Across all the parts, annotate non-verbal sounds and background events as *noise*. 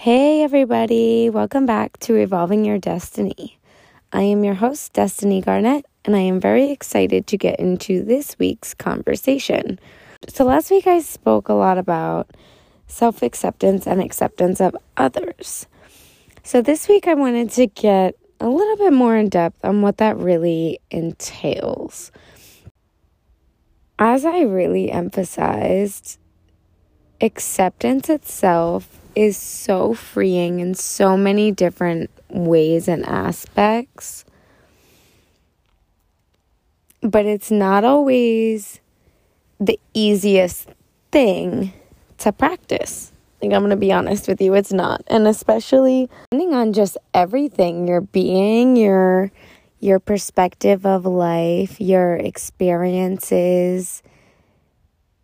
Hey, everybody, welcome back to Evolving Your Destiny. I am your host, Destiny Garnett, and I am very excited to get into this week's conversation. So, last week I spoke a lot about self acceptance and acceptance of others. So, this week I wanted to get a little bit more in depth on what that really entails. As I really emphasized, acceptance itself is so freeing in so many different ways and aspects. But it's not always the easiest thing to practice. Like, I'm going to be honest with you, it's not. And especially depending on just everything your being, your your perspective of life, your experiences,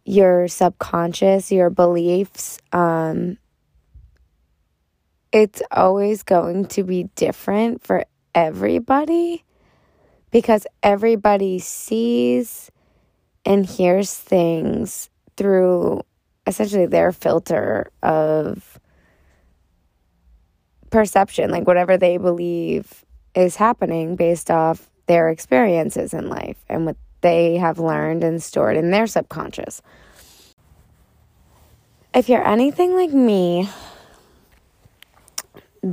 your subconscious, your beliefs, um, it's always going to be different for everybody because everybody sees and hears things through essentially their filter of perception, like whatever they believe is happening based off their experiences in life and what they have learned and stored in their subconscious. If you're anything like me,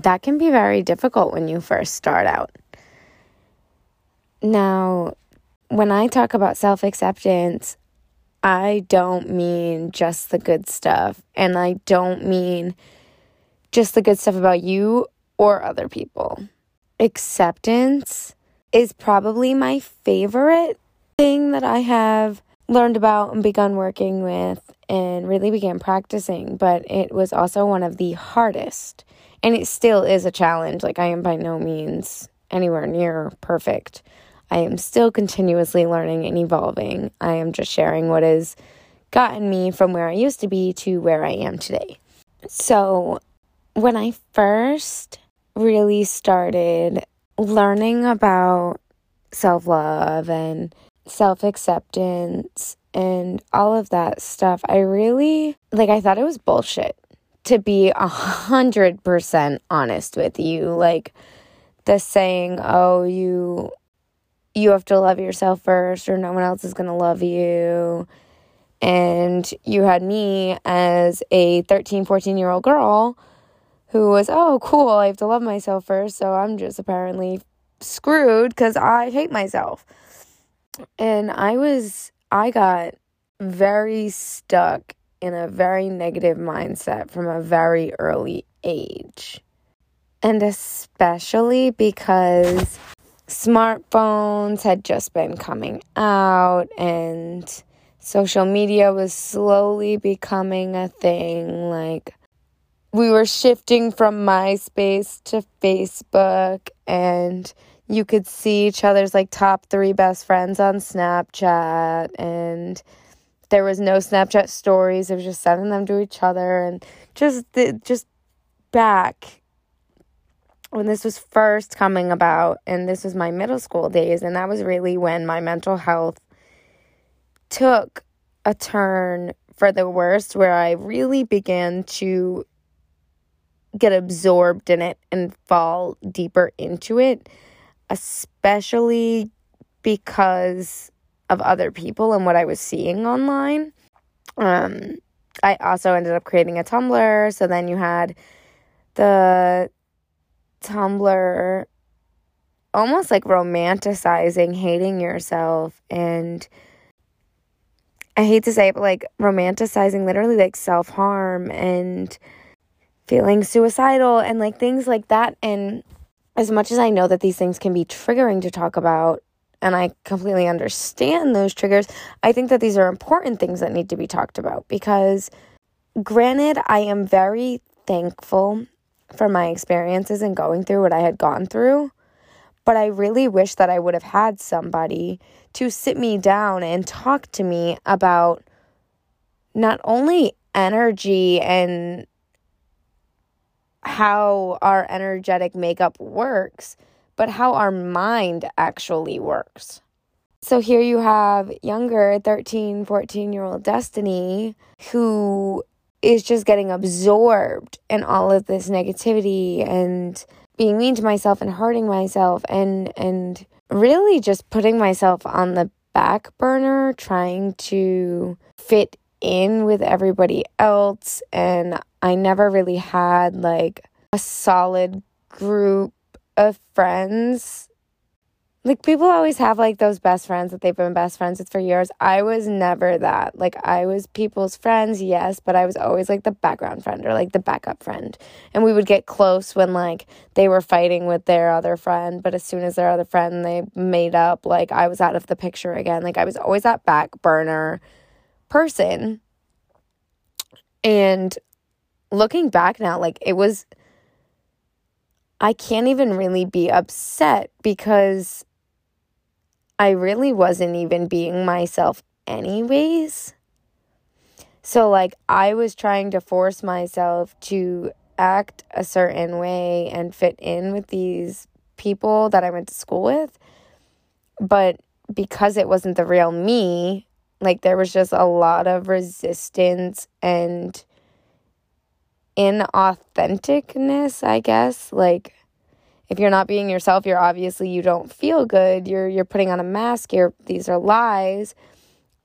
that can be very difficult when you first start out. Now, when I talk about self acceptance, I don't mean just the good stuff, and I don't mean just the good stuff about you or other people. Acceptance is probably my favorite thing that I have learned about and begun working with and really began practicing, but it was also one of the hardest and it still is a challenge. Like, I am by no means anywhere near perfect. I am still continuously learning and evolving. I am just sharing what has gotten me from where I used to be to where I am today. So, when I first really started learning about self love and self acceptance and all of that stuff, I really, like, I thought it was bullshit to be a hundred percent honest with you. Like the saying, oh, you you have to love yourself first or no one else is gonna love you. And you had me as a 13, 14 year old girl who was, oh, cool, I have to love myself first. So I'm just apparently screwed because I hate myself. And I was, I got very stuck in a very negative mindset from a very early age. And especially because smartphones had just been coming out and social media was slowly becoming a thing. Like, we were shifting from MySpace to Facebook, and you could see each other's like top three best friends on Snapchat and there was no Snapchat stories. It was just sending them to each other and just just back when this was first coming about and this was my middle school days and that was really when my mental health took a turn for the worst where I really began to get absorbed in it and fall deeper into it especially because of other people and what I was seeing online. Um, I also ended up creating a Tumblr. So then you had the Tumblr almost like romanticizing hating yourself and I hate to say it, but like romanticizing literally like self harm and feeling suicidal and like things like that. And as much as I know that these things can be triggering to talk about, and I completely understand those triggers, I think that these are important things that need to be talked about because, granted, I am very thankful for my experiences and going through what I had gone through. But I really wish that I would have had somebody to sit me down and talk to me about not only energy and how our energetic makeup works, but how our mind actually works. So here you have younger 13, 14 year old Destiny who is just getting absorbed in all of this negativity and being mean to myself and hurting myself and and really just putting myself on the back burner trying to fit in with everybody else and I never really had like a solid group of friends like people always have like those best friends that they've been best friends with for years. I was never that. Like I was people's friends, yes, but I was always like the background friend or like the backup friend. And we would get close when like they were fighting with their other friend, but as soon as their other friend they made up, like I was out of the picture again. Like I was always that back burner person. And looking back now, like it was I can't even really be upset because I really wasn't even being myself, anyways. So, like, I was trying to force myself to act a certain way and fit in with these people that I went to school with. But because it wasn't the real me, like, there was just a lot of resistance and inauthenticness, I guess. Like, if you're not being yourself, you're obviously you don't feel good. You're you're putting on a mask. You're these are lies,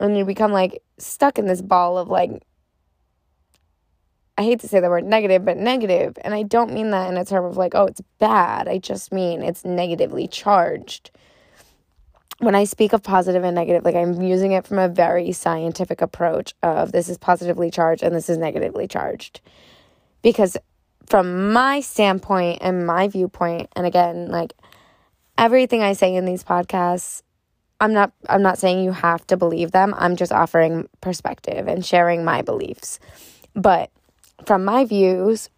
and you become like stuck in this ball of like. I hate to say the word negative, but negative. and I don't mean that in a term of like, oh, it's bad. I just mean it's negatively charged. When I speak of positive and negative, like I'm using it from a very scientific approach of this is positively charged and this is negatively charged. Because from my standpoint and my viewpoint and again like everything i say in these podcasts i'm not i'm not saying you have to believe them. I'm just offering perspective and sharing my beliefs. But from my views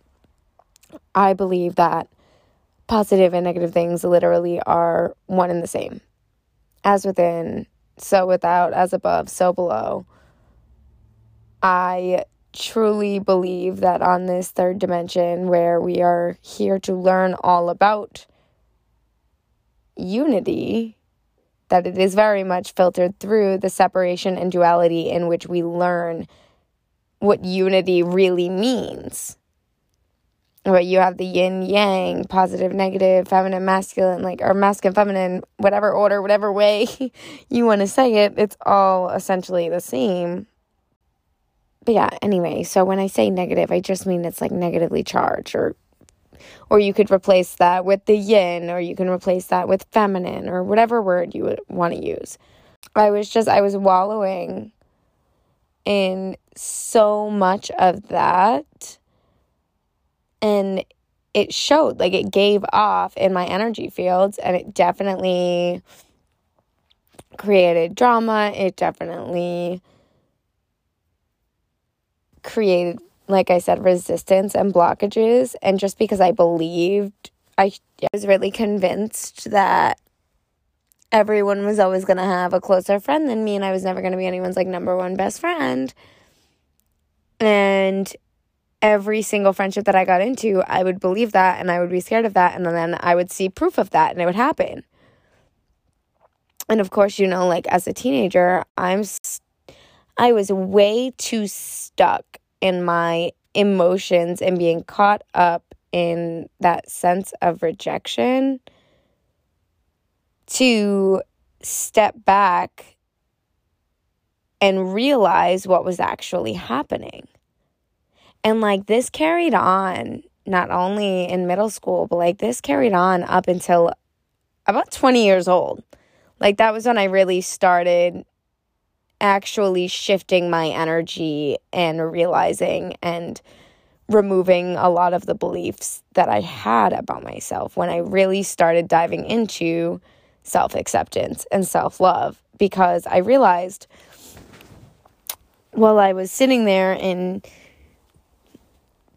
i believe that positive and negative things literally are one and the same. As within so without as above so below. I truly believe that on this third dimension, where we are here to learn all about unity, that it is very much filtered through the separation and duality in which we learn what unity really means. But you have the yin yang, positive, negative, feminine, masculine, like, or masculine, feminine, whatever order, whatever way *laughs* you want to say it, it's all essentially the same but yeah, anyway, so when I say negative, I just mean it's like negatively charged or or you could replace that with the yin or you can replace that with feminine or whatever word you would want to use. I was just I was wallowing in so much of that and it showed like it gave off in my energy fields and it definitely created drama it definitely created, like I said, resistance and blockages. And just because I believed, I was really convinced that everyone was always going to have a closer friend than me and I was never going to be anyone's like number one best friend. And every single friendship that I got into, I would believe that and I would be scared of that and then I would see proof of that and it would happen. And of course, you know, like as a teenager, I'm I was way too stuck in my emotions and being caught up in that sense of rejection to step back and realize what was actually happening. And like this carried on not only in middle school, but like this carried on up until about 20 years old. Like that was when I really started actually shifting my energy and realizing and removing a lot of the beliefs that I had about myself when I really started diving into self acceptance and self love because I realized while I was sitting there and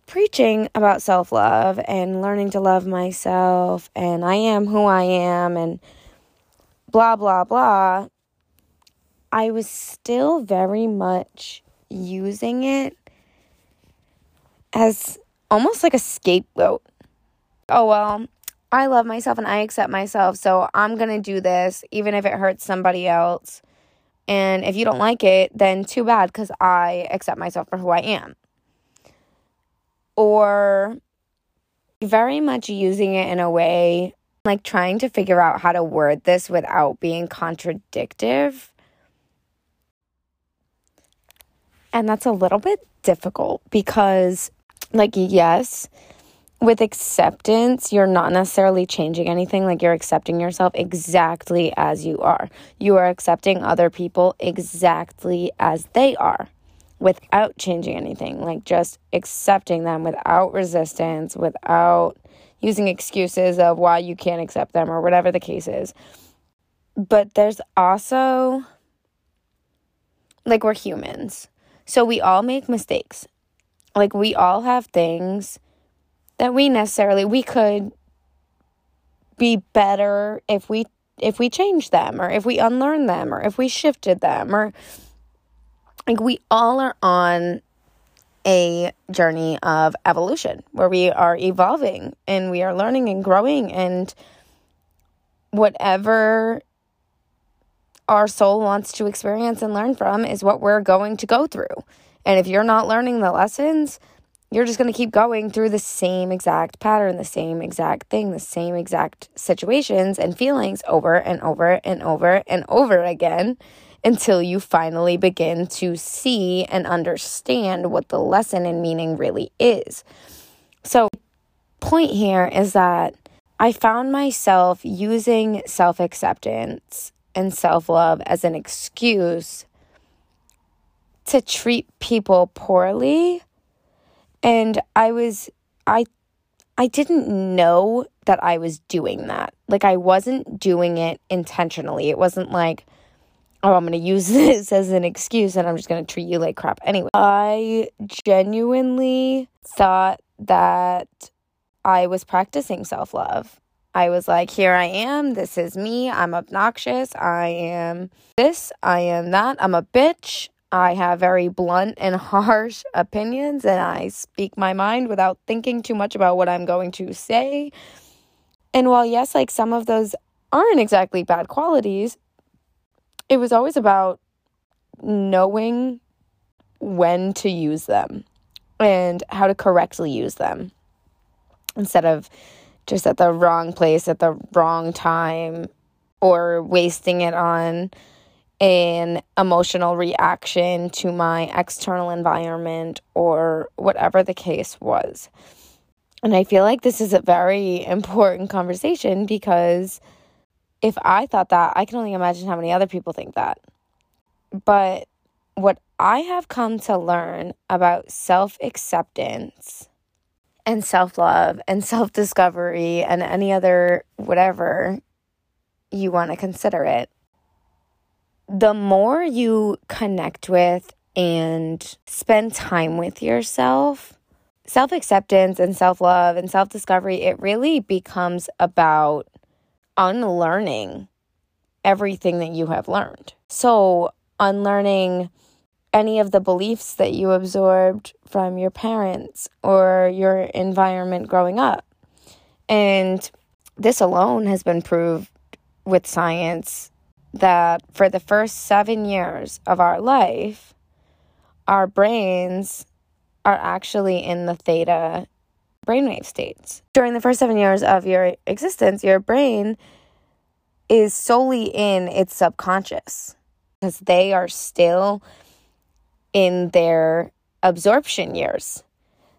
preaching about self love and learning to love myself and I am who I am and blah, blah, blah, I was still very much using it as almost like a scapegoat. Oh, well, I love myself and I accept myself, so I'm going to do this even if it hurts somebody else. And if you don't like it, then too bad because I accept myself for who I am. or very much using it in a way like trying to figure out how to word this without being contradictive. And that's a little bit difficult because, like, yes, with acceptance, you're not necessarily changing anything. Like, you're accepting yourself exactly as you are. You are accepting other people exactly as they are without changing anything. Like, just accepting them without resistance, without using excuses of why you can't accept them or whatever the case is. But there's also, like, we're humans. So we all make mistakes. Like, we all have things that we necessarily, we could be better if we if we change them or if we unlearn them or if we shifted them or like we all are on a journey of evolution where we are evolving and we are learning and growing and whatever our soul wants to experience and learn from is what we're going to go through. And if you're not learning the lessons, you're just going to keep going through the same exact pattern, the same exact thing, the same exact situations and feelings over and over and over and over again until you finally begin to see and understand what the lesson and meaning really is. So, point here is that I found myself using self acceptance and self love as an excuse to treat people poorly. And I was, I, I didn't know that I was doing that. Like, I wasn't doing it intentionally. It wasn't like, oh, I'm going to use *laughs* this as an excuse and I'm just going to treat you like crap anyway. I genuinely thought that I was practicing self love. I was like, here I am. This is me. I'm obnoxious. I am this. I am that. I'm a bitch. I have very blunt and *laughs* harsh opinions and I speak my mind without thinking too much about what I'm going to say. And while, yes, like some of those aren't exactly bad qualities, it was always about knowing when to use them and how to correctly use them instead of just at the wrong place at the wrong time or wasting it on an emotional reaction to my external environment or whatever the case was. And I feel like this is a very important conversation because if I thought that, I can only imagine how many other people think that. But what I have come to learn about self acceptance and self love and self discovery and any other whatever you want to consider it, the more you connect with and spend time with yourself, self acceptance and self love and self discovery, it really becomes about unlearning everything that you have learned. So, unlearning any of the beliefs that you absorbed from your parents or your environment growing up. And this alone has been proved with science that for the first seven years of our life, our brains are actually in the theta brainwave states. During the first seven years of your existence, your brain is solely in its subconscious because they are still in their absorption years.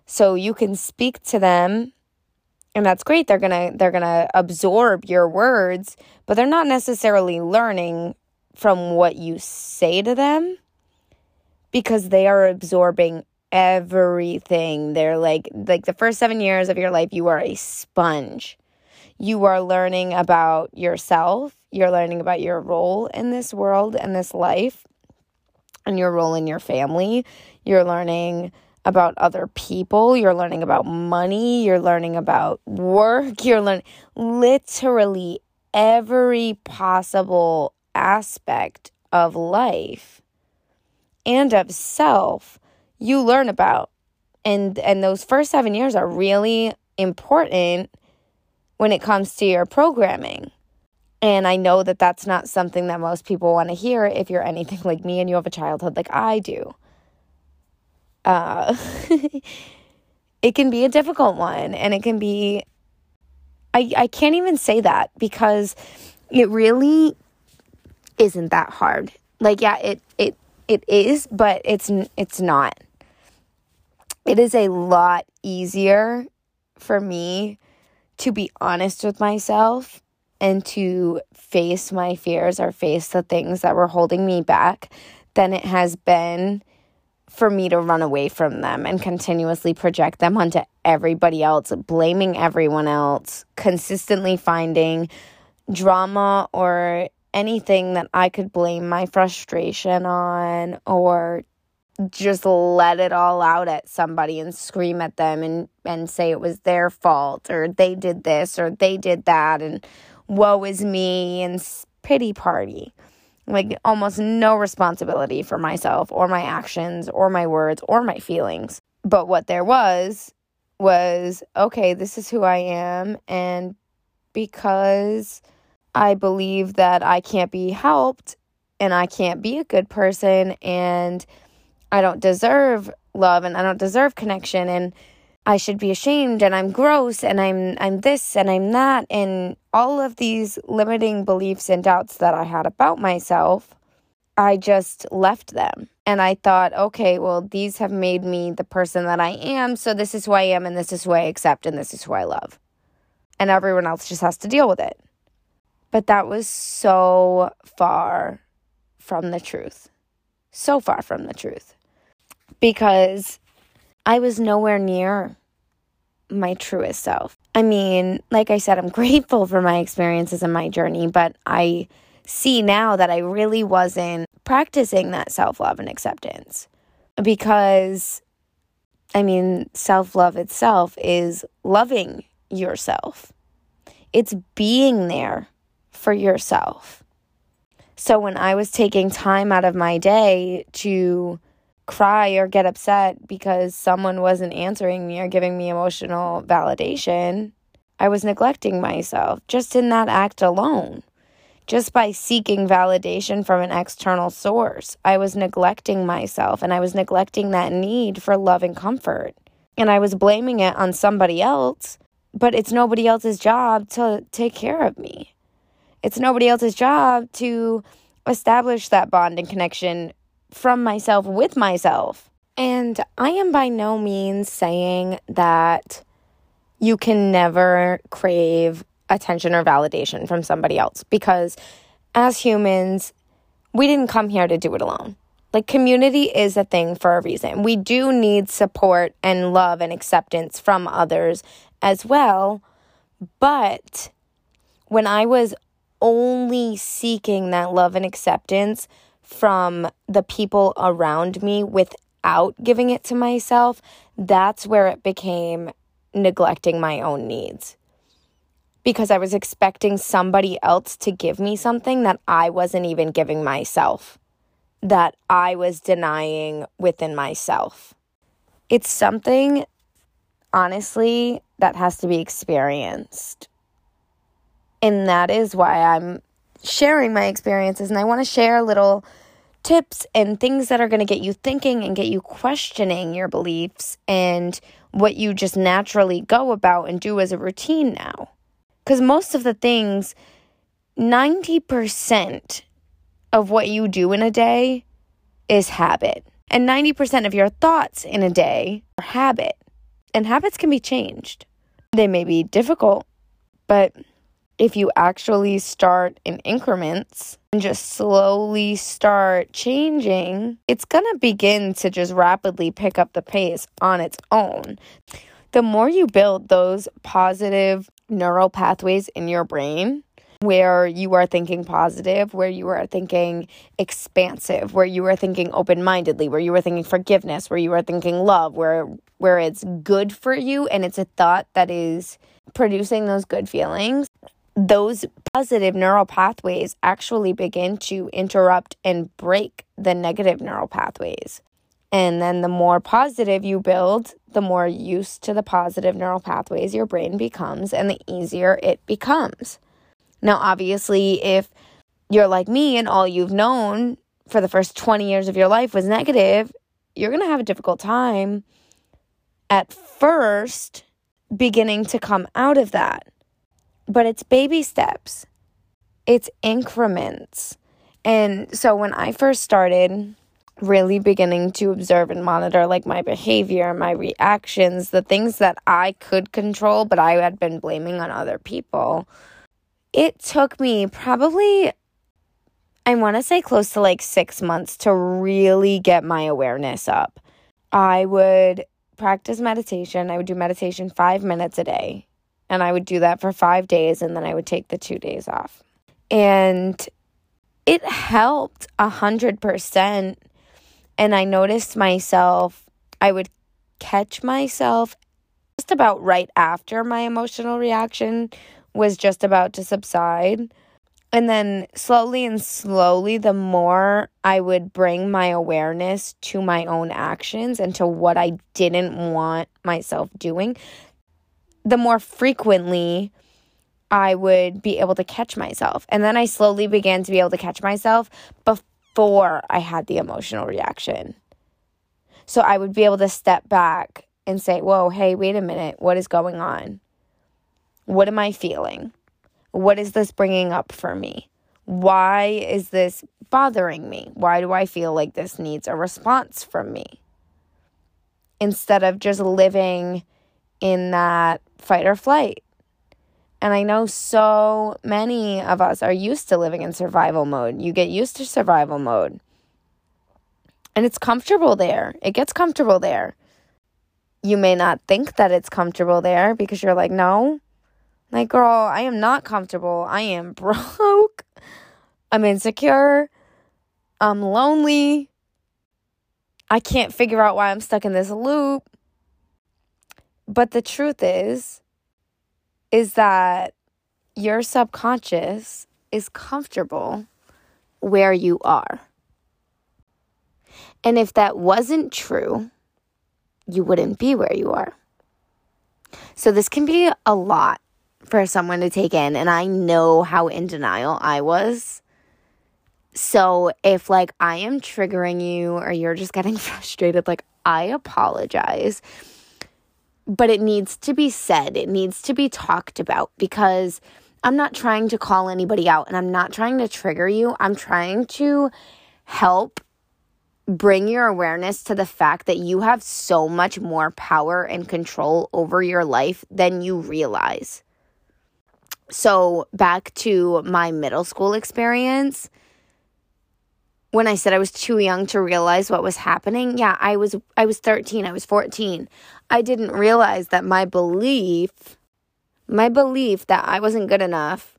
So you can speak to them and that's great. They're going to they're going to absorb your words, but they're not necessarily learning from what you say to them because they are absorbing everything. They're like like the first 7 years of your life you are a sponge. You are learning about yourself, you're learning about your role in this world and this life and your role in your family. You're learning about other people, you're learning about money, you're learning about work, you're learning literally every possible aspect of life and of self you learn about. And and those first 7 years are really important when it comes to your programming. And I know that that's not something that most people want to hear if you're anything like me and you have a childhood like I do. Uh, *laughs* it can be a difficult one and it can be I I can't even say that because it really isn't that hard. Like yeah, it it it is, but it's it's not. It is a lot easier for me to be honest with myself and to face my fears or face the things that were holding me back than it has been for me to run away from them and continuously project them onto everybody else, blaming everyone else, consistently finding drama or anything that I could blame my frustration on or just let it all out at somebody and scream at them and, and say it was their fault or they did this or they did that and woe is me and pity party like almost no responsibility for myself or my actions or my words or my feelings. But what there was was okay, this is who I am. And because I believe that I can't be helped and I can't be a good person and I don't deserve love and I don't deserve connection and I should be ashamed and I'm gross and I'm I'm this and I'm that and all of these limiting beliefs and doubts that I had about myself, I just left them. And I thought, okay, well, these have made me the person that I am, so this is who I am and this is who I accept and this is who I love. And everyone else just has to deal with it. But that was so far from the truth. So far from the truth. Because I was nowhere near my truest self. I mean, like I said, I'm *laughs* grateful for my experiences and my journey, but I see now that I really wasn't practicing that self love and acceptance because, I mean, self love itself is loving yourself, it's being there for yourself. So when I was taking time out of my day to cry or get upset because someone wasn't answering me or giving me emotional validation, I was neglecting myself just in that act alone. Just by seeking validation from an external source, I was neglecting myself and I was neglecting that need for love and comfort. And I was blaming it on somebody else, but it's nobody else's job to take care of me. It's nobody else's job to establish that bond and connection from myself with myself. And I am by no means saying that you can never crave attention or validation from somebody else because as humans, we didn't come here to do it alone. Like, community is a thing for a reason. We do need support and love and acceptance from others as well. But when I was only seeking that love and acceptance from the people around me without giving it to myself, that's where it became neglecting my own needs. Because I was expecting somebody else to give me something that I wasn't even giving myself, that I was denying within myself. It's something, honestly, that has to be experienced. And that is why I'm sharing my experiences and I want to share little tips and things that are going to get you thinking and get you questioning your beliefs and what you just naturally go about and do as a routine now. Because most of the things, 90% of what you do in a day is habit. And 90% of your thoughts in a day are habit. And habits can be changed. They may be difficult, but if you actually start in increments and just slowly start changing, it's going to begin to just rapidly pick up the pace on its own. The more you build those positive neural pathways in your brain, where you are thinking positive, where you are thinking expansive, where you are thinking open-mindedly, where you are thinking forgiveness, where you are thinking love, where where it's good for you and it's a thought that is producing those good feelings, those positive neural pathways actually begin to interrupt and break the negative neural pathways. And then the more positive you build, the more used to the positive neural pathways your brain becomes, and the easier it becomes. Now, obviously, if you're like me and all you've known for the first 20 years of your life was negative, you're going to have a difficult time at first beginning to come out of that. But it's baby steps, it's increments. And so when I first started really beginning to observe and monitor like my behavior, my reactions, the things that I could control, but I had been blaming on other people. It took me probably, I want to say close to like six months to really get my awareness up. I would practice meditation. I would do meditation five minutes a day. And I would do that for five days and then I would take the two days off. And it helped a hundred percent and I noticed myself, I would catch myself just about right after my emotional reaction was just about to subside. And then slowly and slowly, the more I would bring my awareness to my own actions and to what I didn't want myself doing, the more frequently I would be able to catch myself. And then I slowly began to be able to catch myself before I had the emotional reaction. So I would be able to step back and say, Whoa, hey, wait a minute. What is going on? What am I feeling? What is this bringing up for me? Why is this bothering me? Why do I feel like this needs a response from me? Instead of just living in that fight or flight. And I know so many of us are used to living in survival mode. You get used to survival mode. And it's comfortable there. It gets comfortable there. You may not think that it's comfortable there because you're like, no, like, girl, I am not comfortable. I am *laughs* broke. I'm insecure. I'm lonely. I can't figure out why I'm stuck in this loop. But the truth is, is that your subconscious is comfortable where you are. And if that wasn't true, you wouldn't be where you are. So, this can be a lot for someone to take in. And I know how in denial I was. So, if like I am triggering you or you're just getting *laughs* frustrated, like I apologize but it needs to be said, it needs to be talked about because I'm not trying to call anybody out and I'm not trying to trigger you. I'm trying to help bring your awareness to the fact that you have so much more power and control over your life than you realize. So, back to my middle school experience when I said I was too young to realize what was happening, yeah, I was I was 13, I was 14. I didn't realize that my belief my belief that I wasn't good enough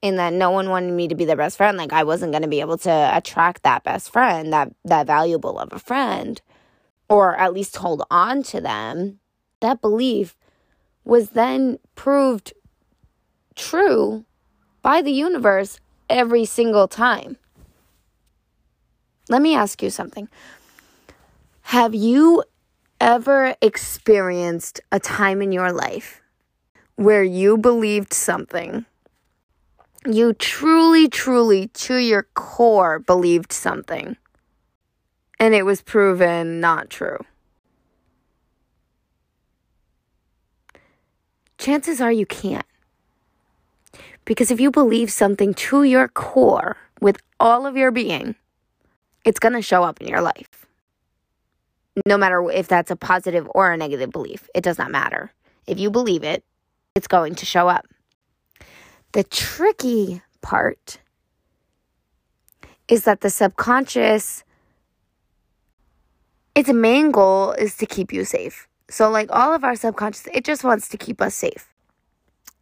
and that no one wanted me to be their best friend, like I wasn't going to be able to attract that best friend, that that valuable of a friend or at least hold on to them. That belief was then proved true by the universe every single time. Let me ask you something. Have you ever experienced a time in your life where you believed something? You truly, truly, to your core, believed something, and it was proven not true. Chances are you can't. Because if you believe something to your core with all of your being, it's going to show up in your life. No matter if that's a positive or a negative belief, it does not matter. If you believe it, it's going to show up. The tricky part is that the subconscious, its main goal is to keep you safe. So, like all of our subconscious, it just wants to keep us safe.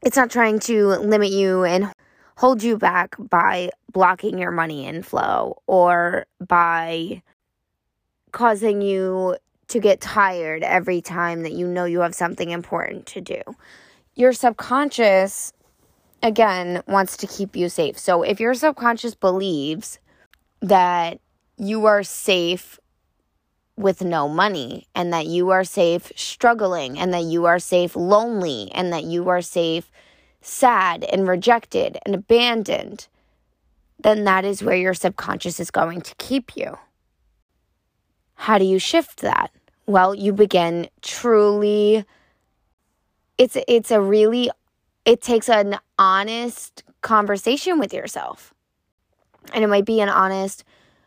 It's not trying to limit you and hold you back by blocking your money inflow or by causing you to get tired every time that you know you have something important to do. Your subconscious, again, wants to keep you safe. So if your subconscious believes that you are safe with no money and that you are safe struggling and that you are safe lonely and that you are safe sad and rejected and abandoned, then that is where your subconscious is going to keep you. How do you shift that? Well, you begin truly it's it's a really it takes an honest conversation with yourself. And it might be an honest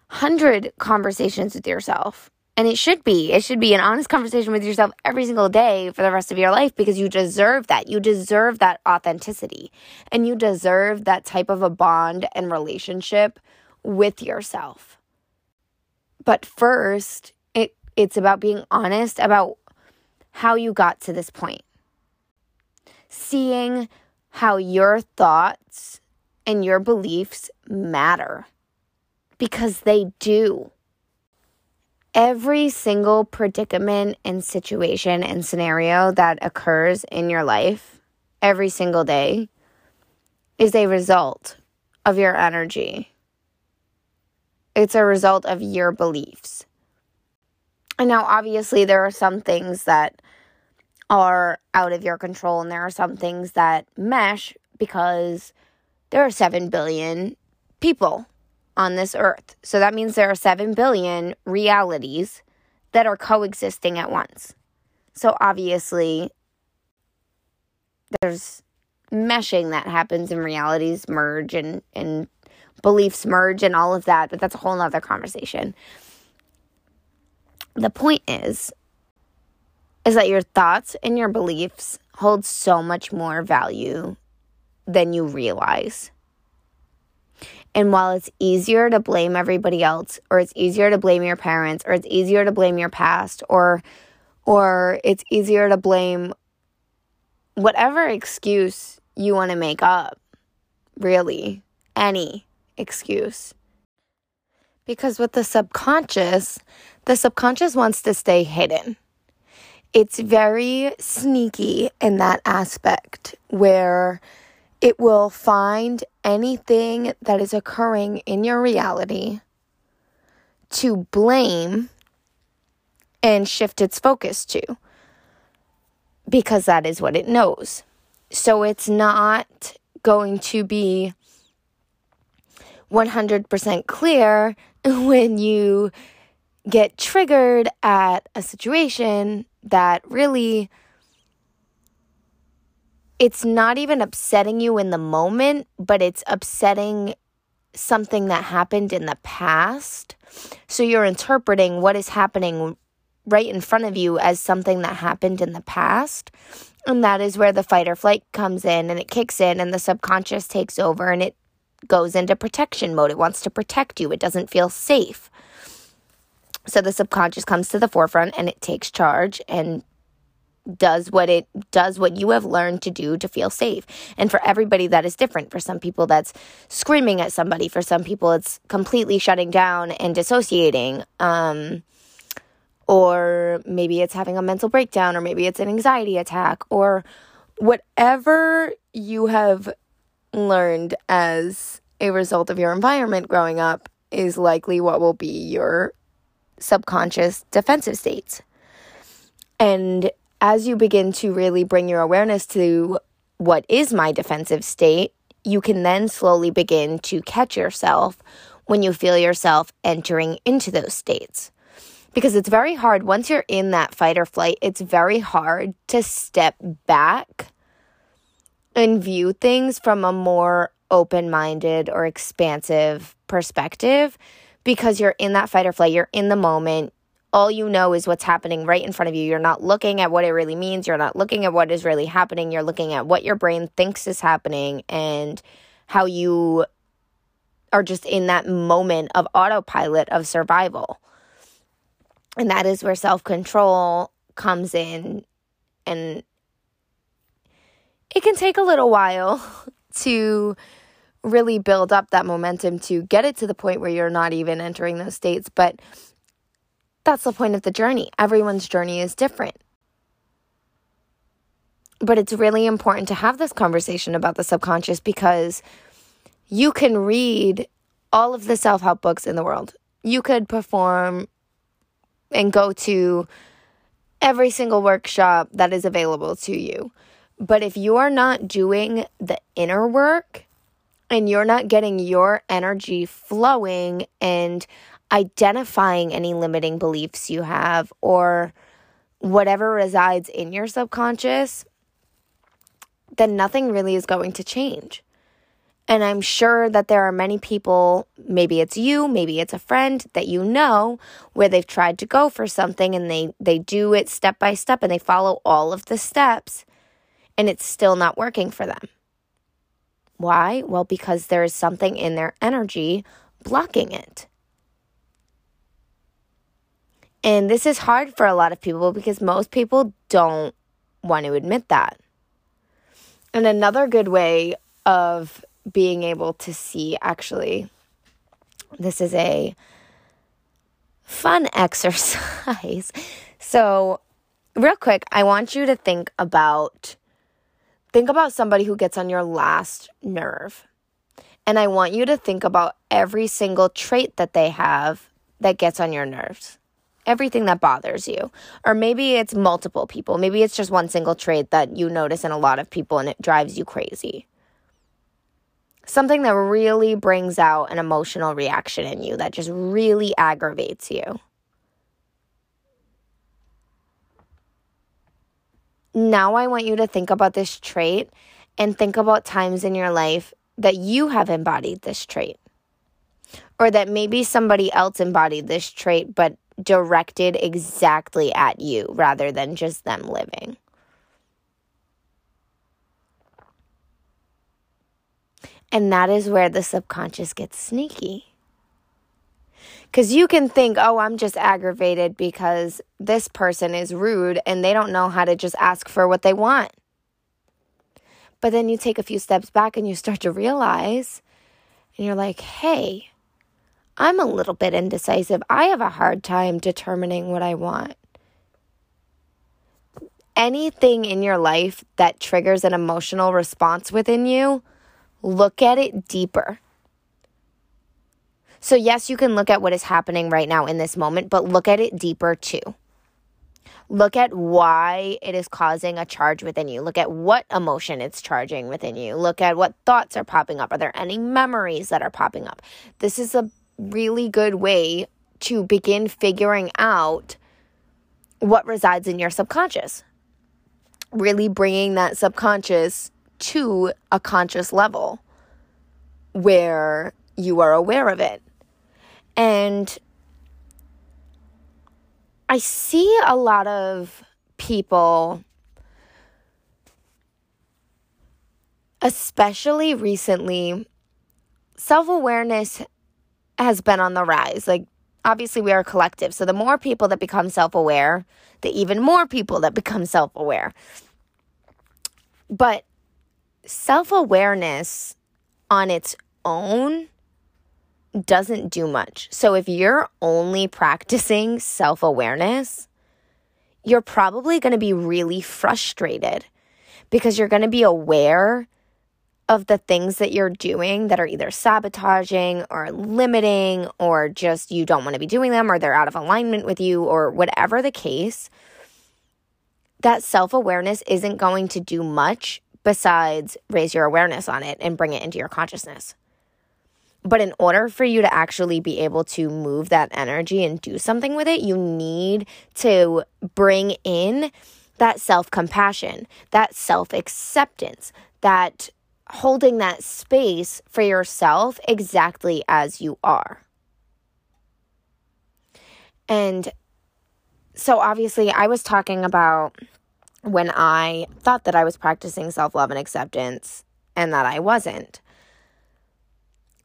100 conversations with yourself. And it should be. It should be an honest conversation with yourself every single day for the rest of your life because you deserve that. You deserve that authenticity. And you deserve that type of a bond and relationship with yourself. But first, it, it's about being honest about how you got to this point. Seeing how your thoughts and your beliefs matter because they do. Every single predicament and situation and scenario that occurs in your life every single day is a result of your energy. It's a result of your beliefs. And now, obviously, there are some things that are out of your control, and there are some things that mesh because there are 7 billion people on this earth. So that means there are 7 billion realities that are coexisting at once. So obviously, there's meshing that happens and realities merge and, and beliefs merge and all of that, but that's a whole nother conversation. The point is, is that your thoughts and your beliefs hold so much more value than you realize. And while it's easier to blame everybody else or it's easier to blame your parents or it's easier to blame your past or or it's easier to blame whatever excuse you want to make up. Really, any excuse. Because with the subconscious, the subconscious wants to stay hidden. It's very sneaky in that aspect where it will find anything that is occurring in your reality to blame and shift its focus to because that is what it knows. So it's not going to be 100% clear *laughs* when you get triggered at a situation that really it's not even upsetting you in the moment, but it's upsetting something that happened in the past. So you're interpreting what is happening right in front of you as something that happened in the past. And that is where the fight or flight comes in and it kicks in and the subconscious takes over and it goes into protection mode. It wants to protect you, it doesn't feel safe. So the subconscious comes to the forefront and it takes charge and does what it does what you have learned to do to feel safe. And for everybody that is different. For some people that's screaming at somebody, for some people it's completely shutting down and dissociating. Um or maybe it's having a mental breakdown or maybe it's an anxiety attack or whatever you have learned as a result of your environment growing up is likely what will be your subconscious defensive states. And as you begin to really bring your awareness to what is my defensive state, you can then slowly begin to catch yourself when you feel yourself entering into those states. Because it's very hard, once you're in that fight or flight, it's very hard to step back and view things from a more open minded or expansive perspective because you're in that fight or flight, you're in the moment, all you know is what's happening right in front of you. You're not looking at what it really means. You're not looking at what is really happening. You're looking at what your brain thinks is happening and how you are just in that moment of autopilot of survival. And that is where self control comes in. And it can take a little while *laughs* to really build up that momentum to get it to the point where you're not even entering those states. But that's the point of the journey. Everyone's journey is different. But it's really important to have this conversation about the subconscious because you can read all of the self help books in the world. You could perform and go to every single workshop that is available to you. But if you are not doing the inner work and you're not getting your energy flowing and identifying any limiting beliefs you have or whatever resides in your subconscious, then nothing really is going to change. And I'm sure that there are many people, maybe it's you, maybe it's a friend that you know, where they've tried to go for something and they, they do it step by step and they follow all of the steps and it's still not working for them. Why? Well, because there is something in their energy blocking it. And this is hard for a lot of people because most people don't want to admit that. And another good way of being able to see actually, this is a fun *laughs* exercise. so, real quick, I want you to think about think about somebody who gets on your last nerve. And I want you to think about every single trait that they have that gets on your nerves everything that bothers you. Or maybe it's multiple people. Maybe it's just one single trait that you notice in a lot of people and it drives you crazy. Something that really brings out an emotional reaction in you that just really aggravates you. Now, I want you to think about this trait and think about times in your life that you have embodied this trait. Or that maybe somebody else embodied this trait, but directed exactly at you rather than just them living. And that is where the subconscious gets sneaky. Because you can think, oh, I'm just aggravated because this person is rude and they don't know how to just ask for what they want. But then you take a few steps back and you start to realize, and you're like, hey, I'm a little bit indecisive. I have a hard time determining what I want. Anything in your life that triggers an emotional response within you, look at it deeper. So, yes, you can look at what is happening right now in this moment, but look at it deeper too. Look at why it is causing a charge within you. Look at what emotion it's charging within you. Look at what thoughts are popping up. Are there any memories that are popping up? This is a really good way to begin figuring out what resides in your subconscious. Really bringing that subconscious to a conscious level where you are aware of it. And I see a lot of people, especially recently, self awareness has been on the rise. Like, obviously, we are a collective. So, the more people that become self aware, the even more people that become self aware. But self awareness on its own doesn't do much. So, if you're only practicing self awareness, you're probably going to be really frustrated because you're going to be aware of the things that you're doing that are either sabotaging or limiting or just you don't want to be doing them or they're out of alignment with you or whatever the case, that self awareness isn't going to do much besides raise your awareness on it and bring it into your consciousness. But in order for you to actually be able to move that energy and do something with it, you need to bring in that self compassion, that self acceptance, that holding that space for yourself exactly as you are. And so, obviously, I was talking about when I thought that I was practicing self love and acceptance and that I wasn't.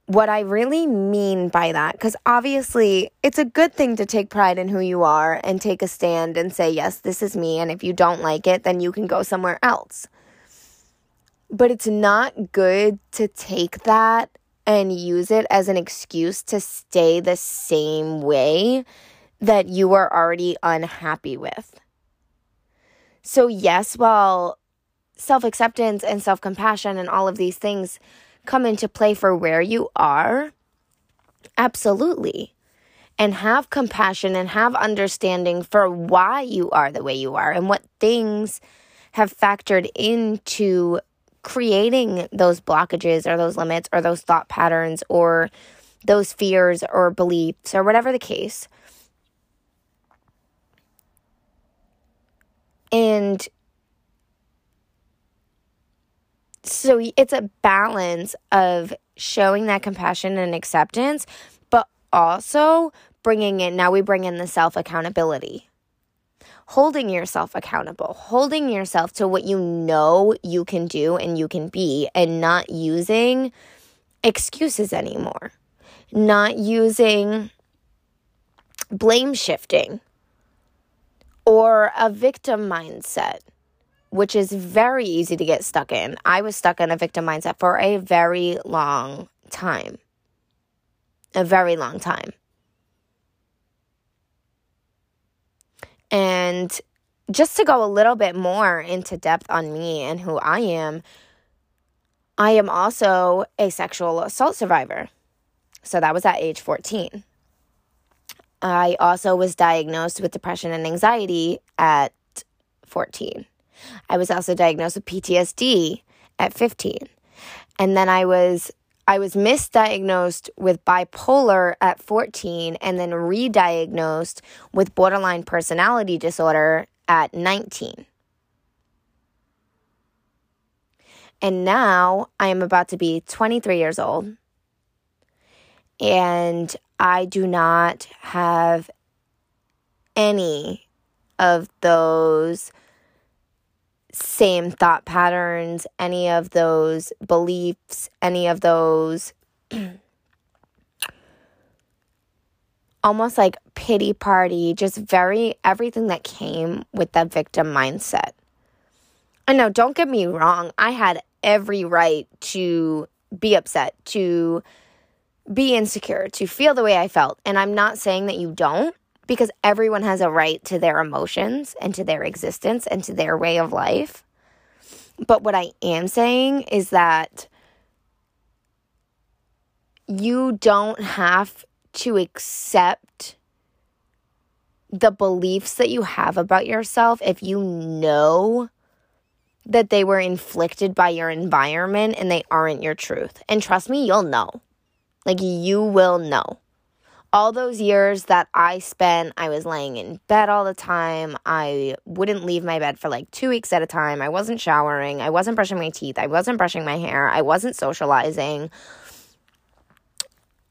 What I really mean by that, because obviously it's a good thing to take pride in who you are and take a stand and say, yes, this is me. And if you don't like it, then you can go somewhere else. But it's not good to take that and use it as an excuse to stay the same way that you are already unhappy with. So, yes, while self acceptance and self compassion and all of these things come into play for where you are, absolutely. And have compassion and have understanding for why you are the way you are and what things have factored into creating those blockages or those limits or those thought patterns or those fears or beliefs or whatever the case. And so it's a balance of showing that compassion and acceptance, but also bringing in, now we bring in the self accountability. Holding yourself accountable, holding yourself to what you know you can do and you can be, and not using excuses anymore, not using blame shifting or a victim mindset which is very easy to get stuck in. I was stuck in a victim mindset for a very long time. A very long time. And just to go a little bit more into depth on me and who I am, I am also a sexual assault survivor. So that was at age 14. I also was diagnosed with depression and anxiety at 14. I was also diagnosed with PTSD at 15. And then I was I was misdiagnosed with bipolar at 14 and then re-diagnosed with borderline personality disorder at 19. And now I am about to be 23 years old. And I do not have any of those same thought patterns, any of those beliefs, any of those *clears throat* almost like pity party, just very everything that came with that victim mindset. And no, don't get me wrong, I had every right to be upset, to be insecure, to feel the way I felt. And I'm not saying that you don't because everyone has a right to their emotions and to their existence and to their way of life. But what I am saying is that you don't have to accept the beliefs that you have about yourself if you know that they were inflicted by your environment and they aren't your truth. And trust me, you'll know. Like, you will know all those years that I spent, I was laying in bed all the time. I wouldn't leave my bed for like two weeks at a time. I wasn't showering. I wasn't brushing my teeth. I wasn't brushing my hair. I wasn't socializing.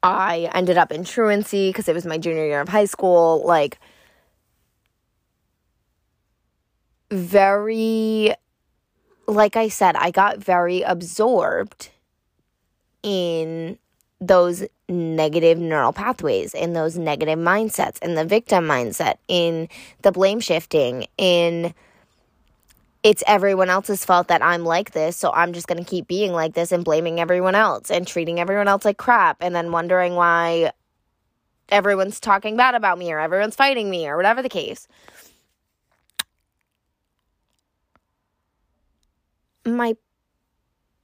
I ended up in truancy because it was my junior year of high school. Like, very, like I said, I got very absorbed in those negative neural pathways in those negative mindsets in the victim mindset in the blame shifting in it's everyone else's fault that I'm like this so I'm just going to keep being like this and blaming everyone else and treating everyone else like crap and then wondering why everyone's talking bad about me or everyone's fighting me or whatever the case. My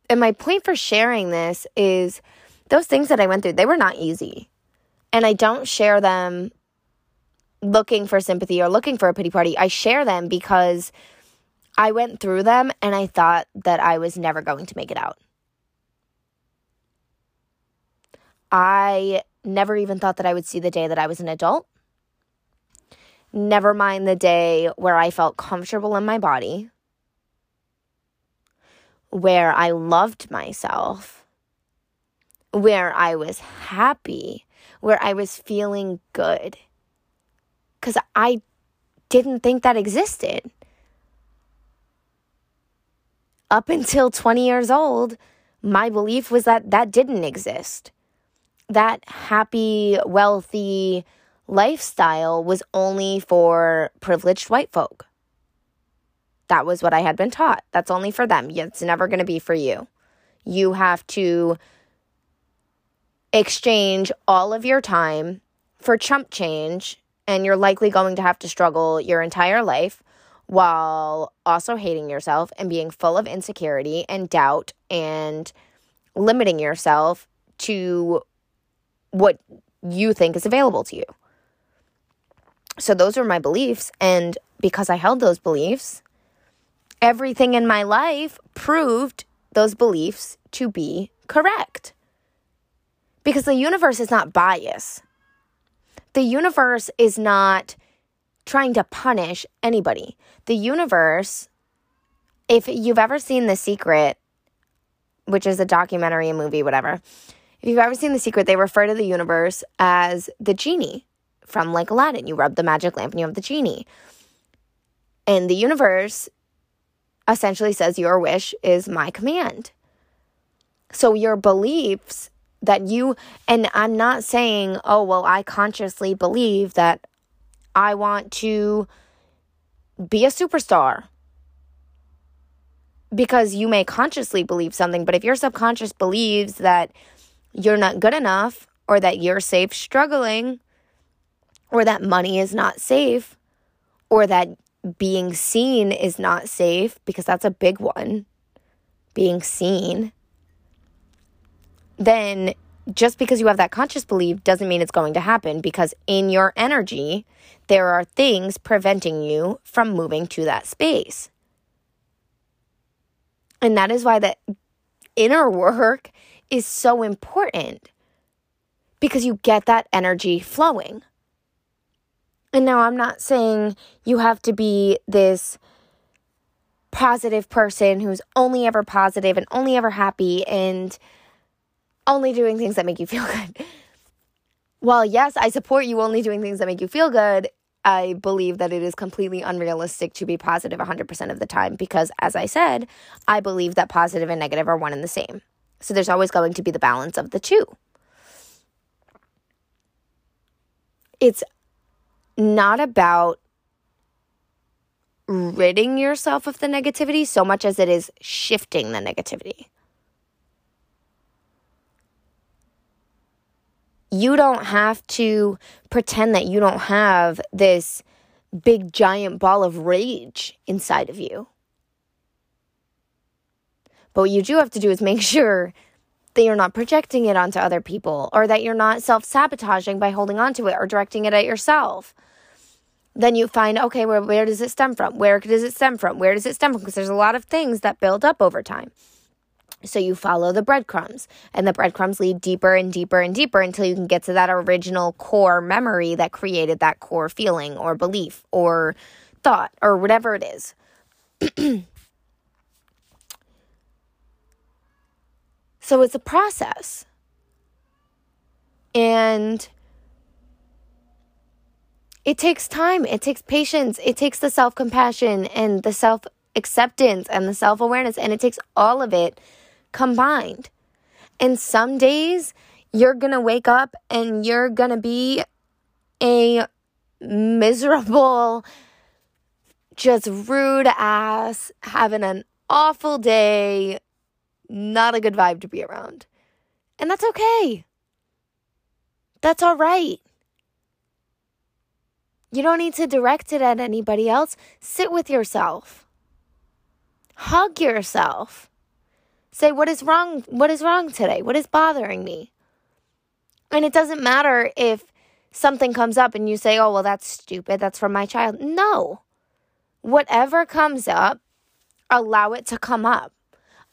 and my point for sharing this is those things that I went through, they were not easy. And I don't share them looking for sympathy or looking for a pity party. I share them because I went through them and I thought that I was never going to make it out. I never even thought that I would see the day that I was an adult. Never mind the day where I felt comfortable in my body, where I loved myself where I was happy, where I was feeling good. Because I didn't think that existed. Up until 20 years old, my belief was that that didn't exist. That happy, wealthy lifestyle was only for privileged white folk. That was what I had been taught. That's only for them. It's never going to be for you. You have to exchange all of your time for chump change, and you're likely going to have to struggle your entire life while also hating yourself and being full of insecurity and doubt and limiting yourself to what you think is available to you. So, those are my beliefs. And because I held those beliefs, everything in my life proved those beliefs to be correct. Because the universe is not biased. The universe is not trying to punish anybody. The universe, if you've ever seen The Secret, which is a documentary, a movie, whatever, if you've ever seen The Secret, they refer to the universe as the genie from like Aladdin. You rub the magic lamp and you have the genie. And the universe essentially says your wish is my command. So your beliefs that you, and I'm not saying, oh, well, I consciously believe that I want to be a superstar. Because you may consciously believe something, but if your subconscious believes that you're not good enough, or that you're safe struggling, or that money is not safe, or that being seen is not safe, because that's a big one, being seen, then just because you have that conscious belief doesn't mean it's going to happen because in your energy, there are things preventing you from moving to that space. And that is why that inner work is so important because you get that energy flowing. And now I'm not saying you have to be this positive person who's only ever positive and only ever happy and only doing things that make you feel *laughs* good. While yes, I support you only doing things that make you feel good, I believe that it is completely unrealistic to be positive 100% of the time because, as I said, I believe that positive and negative are one and the same. So there's always going to be the balance of the two. It's not about ridding yourself of the negativity so much as it is shifting the negativity. You don't have to pretend that you don't have this big giant ball of rage inside of you. But what you do have to do is make *laughs* sure that you're not projecting it onto other people or that you're not self sabotaging by holding onto it or directing it at yourself. Then you find, okay, where, where does it stem from? Where does it stem from? Where does it stem from? Because there's a lot of things that build up over time. So you follow the breadcrumbs, and the breadcrumbs lead deeper and deeper and deeper until you can get to that original core memory that created that core feeling or belief or thought or whatever it is. *clears throat* so it's a process. And it takes time, it takes patience, it takes the self compassion and the self acceptance and the self awareness, and it takes all of it combined. And some days you're going to wake up and you're going to be a miserable, just rude ass, having an awful day, not a good vibe to be around. And that's okay. That's all right. You don't need to direct it at anybody else. Sit with yourself. Hug yourself. Say what is wrong what is wrong today? What is bothering me? And it doesn't matter if something comes up and you say, "Oh, well that's stupid. That's from my child." No. Whatever comes up, allow it to come up.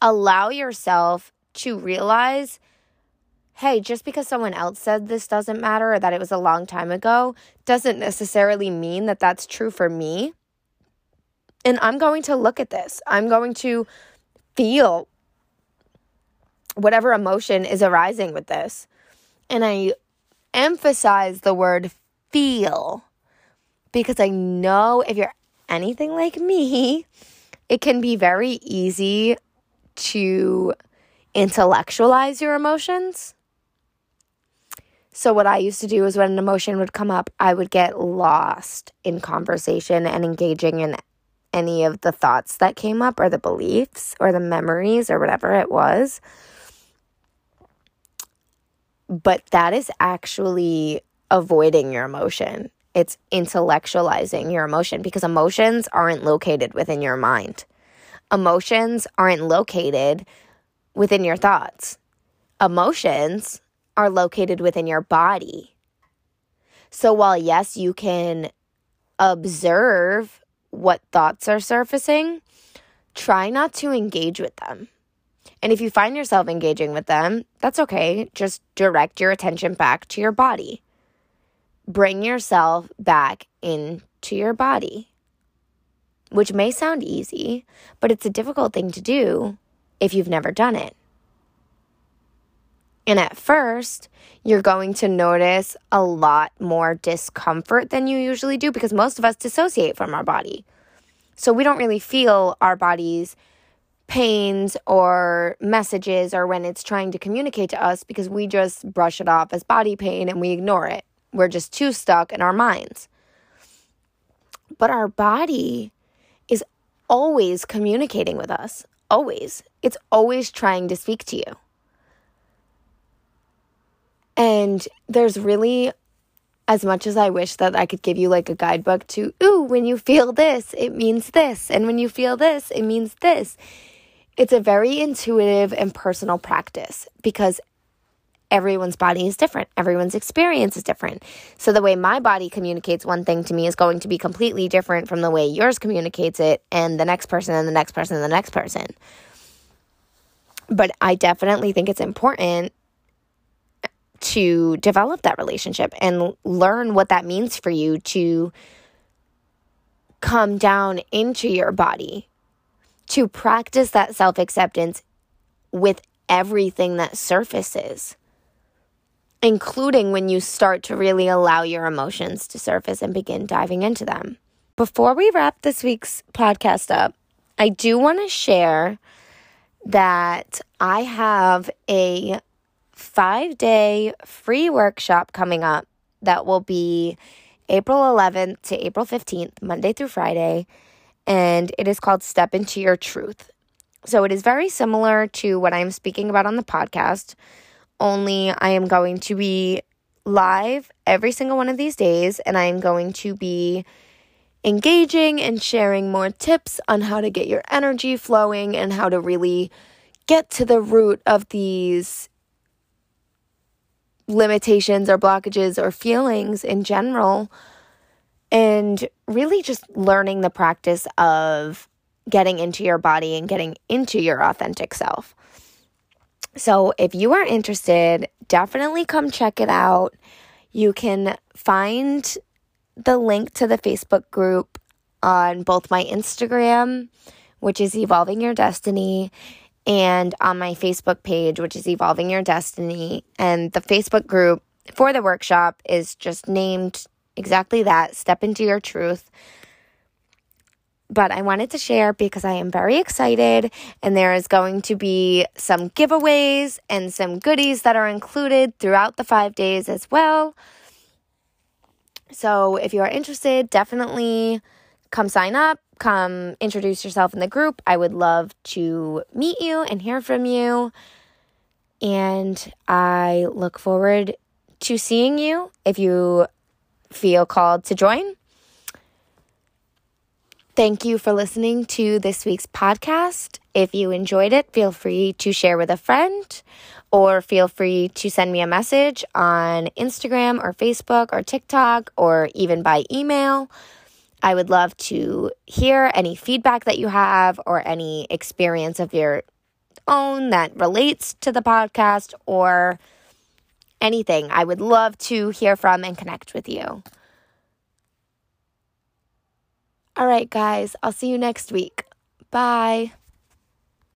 Allow yourself to realize hey, just because someone else said this doesn't matter or that it was a long time ago doesn't necessarily mean that that's true for me. And I'm going to look at this. I'm going to feel whatever emotion is arising with this. And I emphasize the word feel because I know if you're anything like me, it can be very easy to intellectualize your emotions. So, what I used to do is when an emotion would come up, I would get lost in conversation and engaging in any of the thoughts that came up, or the beliefs, or the memories, or whatever it was. But that is actually avoiding your emotion. It's intellectualizing your emotion because emotions aren't located within your mind. Emotions aren't located within your thoughts. Emotions are located within your body. So while, yes, you can observe what thoughts are surfacing, try not to engage with them. And if you find yourself engaging with them, that's okay. Just direct your attention back to your body. bring yourself back into your body, which may sound easy, but it's a difficult thing to do if you've never done it. And at first, you're going to notice a lot more discomfort than you usually do because most of us dissociate from our body. So we don't really feel our body's pains or messages or when it's trying to communicate to us because we just brush it off as body pain and we ignore it. We're just too stuck in our minds. But our body is always communicating with us, always. It's always trying to speak to you. And there's really, as much as I wish that I could give you like a guidebook to, ooh, when you feel this, it means this. And when you feel this, it means this. It's a very intuitive and personal practice because everyone's body is different. Everyone's experience is different. So the way my body communicates one thing to me is going to be completely different from the way yours communicates it and the next person and the next person and the next person. But I definitely think it's important to develop that relationship and learn what that means for you to come down into your body, to practice that self acceptance with everything that surfaces, including when you start to really allow your emotions to surface and begin diving into them. Before we wrap this week's podcast up, I do want to share that I have a five day free workshop coming up that will be April 11th to April 15th, Monday through Friday. And it is called Step Into Your Truth. So it is very similar to what I'm speaking about on the podcast, only I am going to be live every single one of these days and I am going to be engaging and sharing more tips on how to get your energy flowing and how to really get to the root of these limitations or blockages or feelings in general. And really just learning the practice of getting into your body and getting into your authentic self. So, if you are interested, definitely come check it out. You can find the link to the Facebook group on both my Instagram, which is Evolving Your Destiny, and on my Facebook page, which is Evolving Your Destiny. And the Facebook group for the workshop is just named exactly that Step into Your Truth. But I wanted to share because I am very excited, and there is going to be some giveaways and some goodies that are included throughout the five days as well. So if you are interested, definitely come sign up come introduce yourself in the group. I would love to meet you and hear from you. And I look forward to seeing you if you feel called to join. Thank you for listening to this week's podcast. If you enjoyed it, feel free to share with a friend or feel free to send me a message on Instagram or Facebook or TikTok or even by email. I would love to hear any feedback that you have or any experience of your own that relates to the podcast or anything. I would love to hear from and connect with you. All right, guys, I'll see you next week. Bye.